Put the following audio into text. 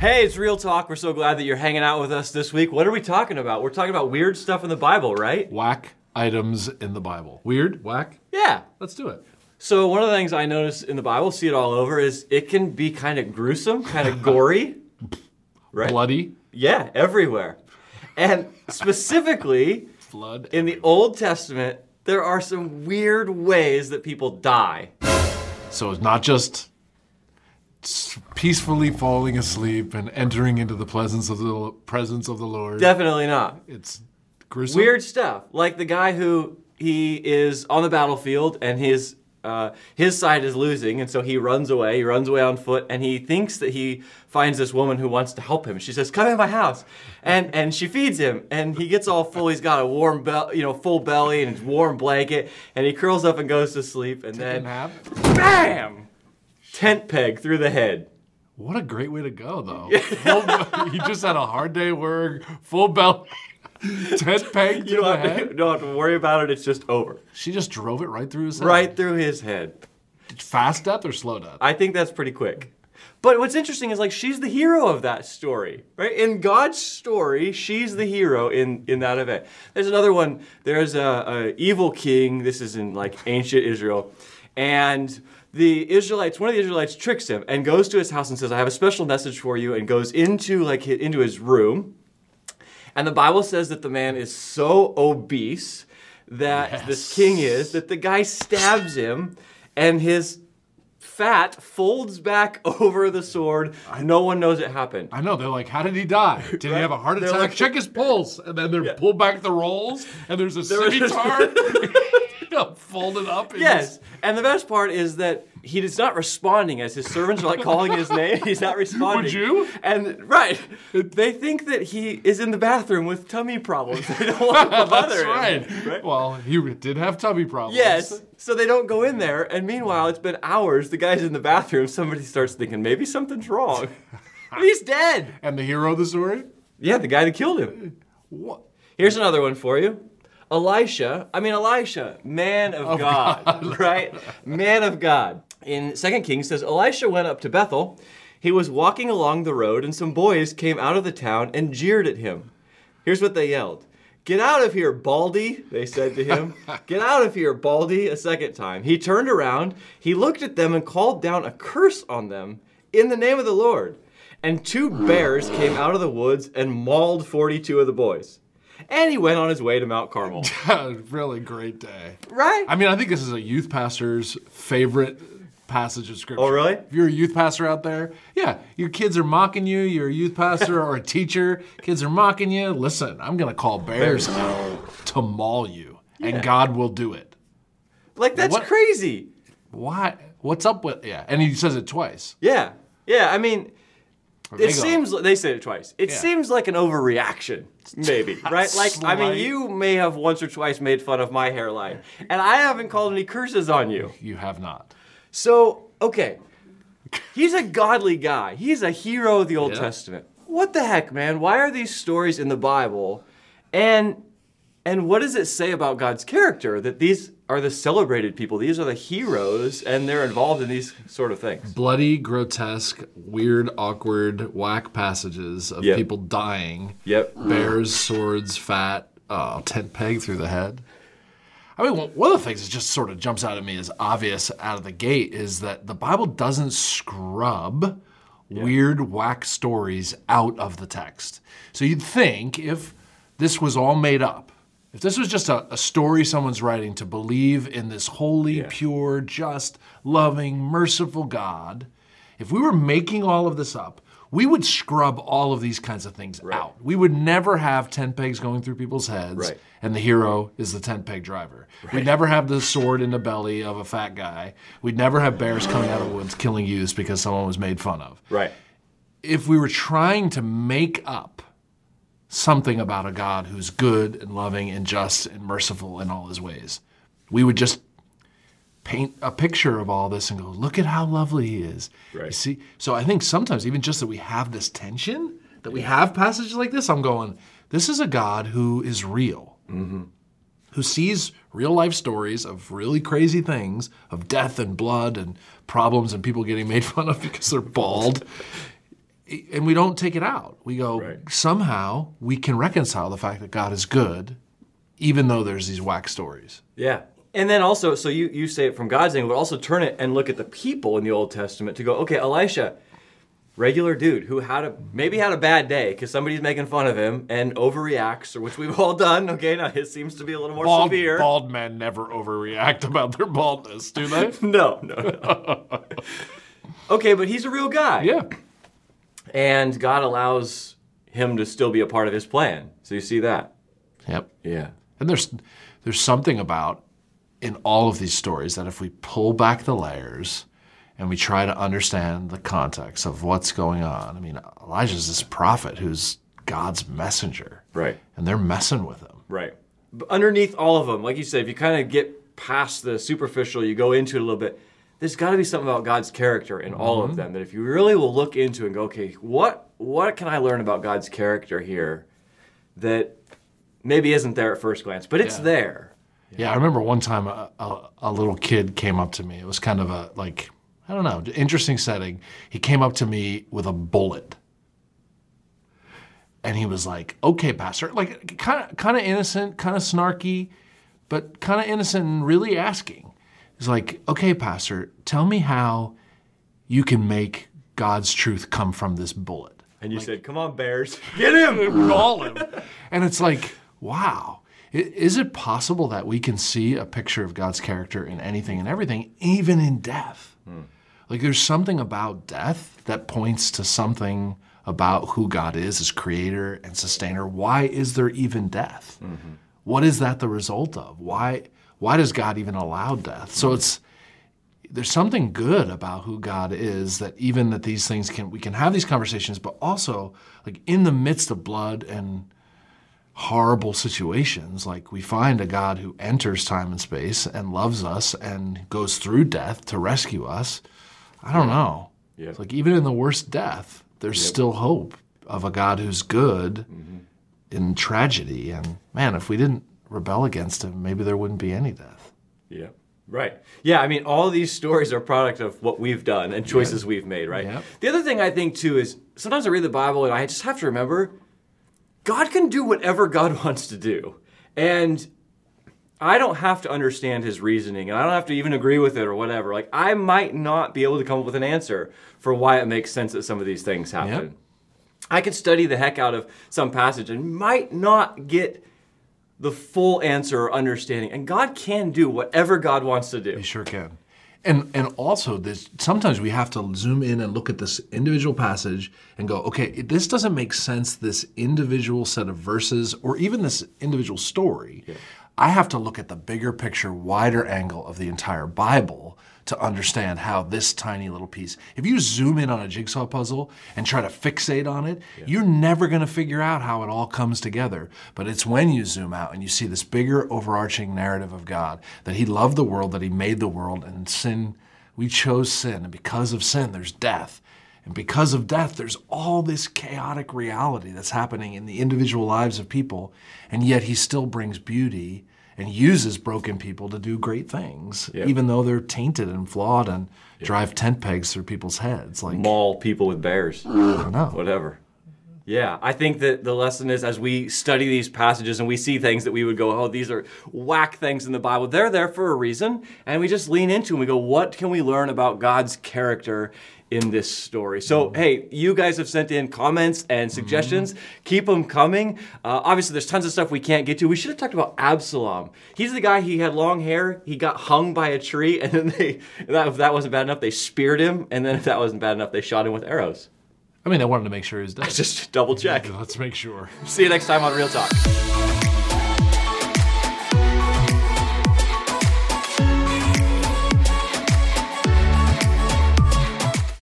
Hey, it's Real Talk. We're so glad that you're hanging out with us this week. What are we talking about? We're talking about weird stuff in the Bible, right? Whack items in the Bible. Weird? Whack? Yeah. Let's do it. So, one of the things I notice in the Bible, see it all over, is it can be kind of gruesome, kind of gory. Right? Bloody. Yeah, everywhere. And specifically, Blood. in the Old Testament, there are some weird ways that people die. So it's not just peacefully falling asleep and entering into the presence of the presence of the Lord. Definitely not. it's gruesome. Weird stuff. Like the guy who he is on the battlefield and his uh, his side is losing, and so he runs away. He runs away on foot, and he thinks that he finds this woman who wants to help him. She says, "Come in my house," and and she feeds him, and he gets all full. He's got a warm bel you know, full belly and his warm blanket, and he curls up and goes to sleep, and And then bam, tent peg through the head. What a great way to go, though. Full, he just had a hard day work, full belt, tent peg to You the don't have, to, head. don't have to worry about it. It's just over. She just drove it right through his head. Right through his head. Fast death or slow death? I think that's pretty quick. But what's interesting is like she's the hero of that story, right? In God's story, she's the hero in in that event. There's another one. There's a, a evil king. This is in like ancient Israel, and the Israelites. One of the Israelites tricks him and goes to his house and says, "I have a special message for you," and goes into like into his room. And the Bible says that the man is so obese that this king is that the guy stabs him and his fat folds back over the sword. I, No one knows it happened. I know. They're like, how did he die? Did he have a heart They're attack? like- Check his pulse. And then they're pull back the rolls, and there's a was- scimitar you know, folded up. in Yes. his- And the best part is that he is not responding as his servants are like calling his name. He's not responding. Would you? And right. They think that he is in the bathroom with tummy problems. They don't want to bother That's him. right. Well, he did have tummy problems. Yes. So they don't go in there. And meanwhile, it's been hours. The guy's in the bathroom. Somebody starts thinking, maybe something's wrong. He's dead. And the hero of the story? Yeah, the guy that killed him. What? Here's another one for you. Elisha, I mean Elisha, man of, God, right? Man of God. In 2 Kings says Elisha went up to Bethel. He was walking along the road and some boys came out of the town and jeered at him. Here's what they yelled. Get out of here, Baldy, they said to him. Get out of here, Baldy, a second time. He turned around, he looked at them and called down a curse on them in the name of the Lord. And two bears came out of the woods and mauled 42 of the boys. And he went on his way to Mount Carmel. really great day. Right? I mean, I think this is a youth pastor's favorite passage of scripture. Oh, really? If you're a youth pastor out there, yeah, your kids are mocking you, you're a youth pastor or a teacher, kids are mocking you. Listen, I'm going to call bears out to maul you, and God will do it. like, that's What- crazy. Why? What's up with, yeah, and he says it twice. Yeah. Yeah, I mean, it seems they said it twice. It Yeah. seems like an overreaction, maybe, right? Like, I mean, you may have once or twice made fun of my hairline, and I haven't called any curses on you. You have not. So, okay, he's a godly guy. He's a hero of the Old Yeah. Testament. What the heck, man? Why are these stories in the Bible? And and what does it say about God's character that these are the celebrated people? These are the heroes, and they're involved in these sort of things. Bloody, grotesque, weird, awkward, whack passages of Yep. people dying. Yep. Bears, swords, fat, oh, tent peg through the head. I mean, one- one of the things that just sort of jumps out at me as obvious out of the gate is that the Bible doesn't scrub weird, whack stories out of the text. So you'd think if this was all made up, if this was just a, a story someone's writing to believe in this holy, Yeah. pure, just, loving, merciful God, if we were making all of this up, we would scrub all of these kinds of things out. We would never have tent pegs going through people's heads, Right. and the hero is the tent peg driver. We'd never have the sword in the belly of a fat guy. We'd never have bears coming out of the woods killing youths because someone was made fun of. Right. If we were trying to make up something about a God who's good and loving and just and merciful in all his ways, we would just paint a picture of all this and go, look at how lovely he is. You Right. see? So I think sometimes even just that we have this tension, that we have passages like this, I'm going, this is a God who is real, mm-hmm. who sees real life stories of really crazy things, of death and blood and problems and people getting made fun of because they're bald. And we don't take it out. We go Right. somehow we can reconcile the fact that God is good, even though there's these whack stories. Yeah. And then also, so you, you say it from God's angle, but also turn it and look at the people in the Old Testament to go, okay, Elisha, regular dude who had a maybe had a bad day because somebody's making fun of him and overreacts, or which we've all done. Okay, now his seems to be a little more Bald, severe. bald men never overreact about their baldness, do they? No, no, no. okay, but he's a real guy. yeah. And God allows him to still be a part of his plan. So you see that? Yep. Yeah. And there's there's something about in all of these stories that if we pull back the layers and we try to understand the context of what's going on. I mean, Elijah's this prophet who's God's messenger. Right. And they're messing with him. Right. But underneath all of them, like you said, if you kind of get past the superficial, you go into it a little bit, there's got to be something about God's character in all of mm-hmm. them that if you really will look into and go, okay, what what can I learn about God's character here that maybe isn't there at first glance, but it's Yeah. there. Yeah, I remember one time a, a, a little kid came up to me. It was kind of a like I don't know, interesting setting. He came up to me with a bullet, and he was like, "Okay, pastor," like kind of kind of innocent, kind of snarky, but kind of innocent and really asking. He's like, "Okay, pastor, tell me how you can make God's truth come from this bullet." And you said, come on, Bears, get him. Maul him. And it's like, wow. Is it possible that we can see a picture of God's character in anything and everything, even in death? Hmm. Like there's something about death that points to something about who God is as creator and sustainer. Why is there even death? Mm-hmm. What is that the result of? Why why does God even allow death? So it's there's something good about who God is that even that these things can we can have these conversations, but also like in the midst of blood and horrible situations, like we find a God who enters time and space and loves us and goes through death to rescue us. I don't know. Yeah. It's like even in the worst death, there's still hope of a God who's good mm-hmm. in tragedy. And man, if we didn't rebel against him, maybe there wouldn't be any death. Yeah. Right. Yeah, I mean, all these stories are a product of what we've done and choices we've made, right? Yep. The other thing I think, too, is sometimes I read the Bible and I just have to remember God can do whatever God wants to do. And I don't have to understand his reasoning and I don't have to even agree with it or whatever. Like, I might not be able to come up with an answer for why it makes sense that some of these things happen. Yep. I could study the heck out of some passage and might not get the full answer or understanding. And God can do whatever God wants to do. He sure can. And and also this sometimes we have to zoom in and look at this individual passage and go, okay, this doesn't make sense this individual set of verses or even this individual story. I have to look at the bigger picture, wider angle of the entire Bible to understand how this tiny little piece. If you zoom in on a jigsaw puzzle and try to fixate on it, you're never going to figure out how it all comes together. But it's when you zoom out and you see this bigger overarching narrative of God that He loved the world, that He made the world, and sin, we chose sin. And because of sin, there's death. And because of death, there's all this chaotic reality that's happening in the individual lives of people. And yet He still brings beauty and uses broken people to do great things, Yep. even though they're tainted and flawed and drive tent pegs through people's heads. Like, Maul people with bears, I don't know. whatever. Yeah, I think that the lesson is as we study these passages and we see things that we would go, oh, these are whack things in the Bible. They're there for a reason. And we just lean into them. We go, what can we learn about God's character in this story? So, hey, you guys have sent in comments and suggestions. Keep them coming. Uh, obviously, there's tons of stuff we can't get to. We should have talked about Absalom. He's the guy, he had long hair. He got hung by a tree. And then they, that, if that wasn't bad enough, they speared him. And then if that wasn't bad enough, they shot him with arrows. I mean, I wanted to make sure he was dead. Just double check. Let's make sure. See you next time on Real Talk.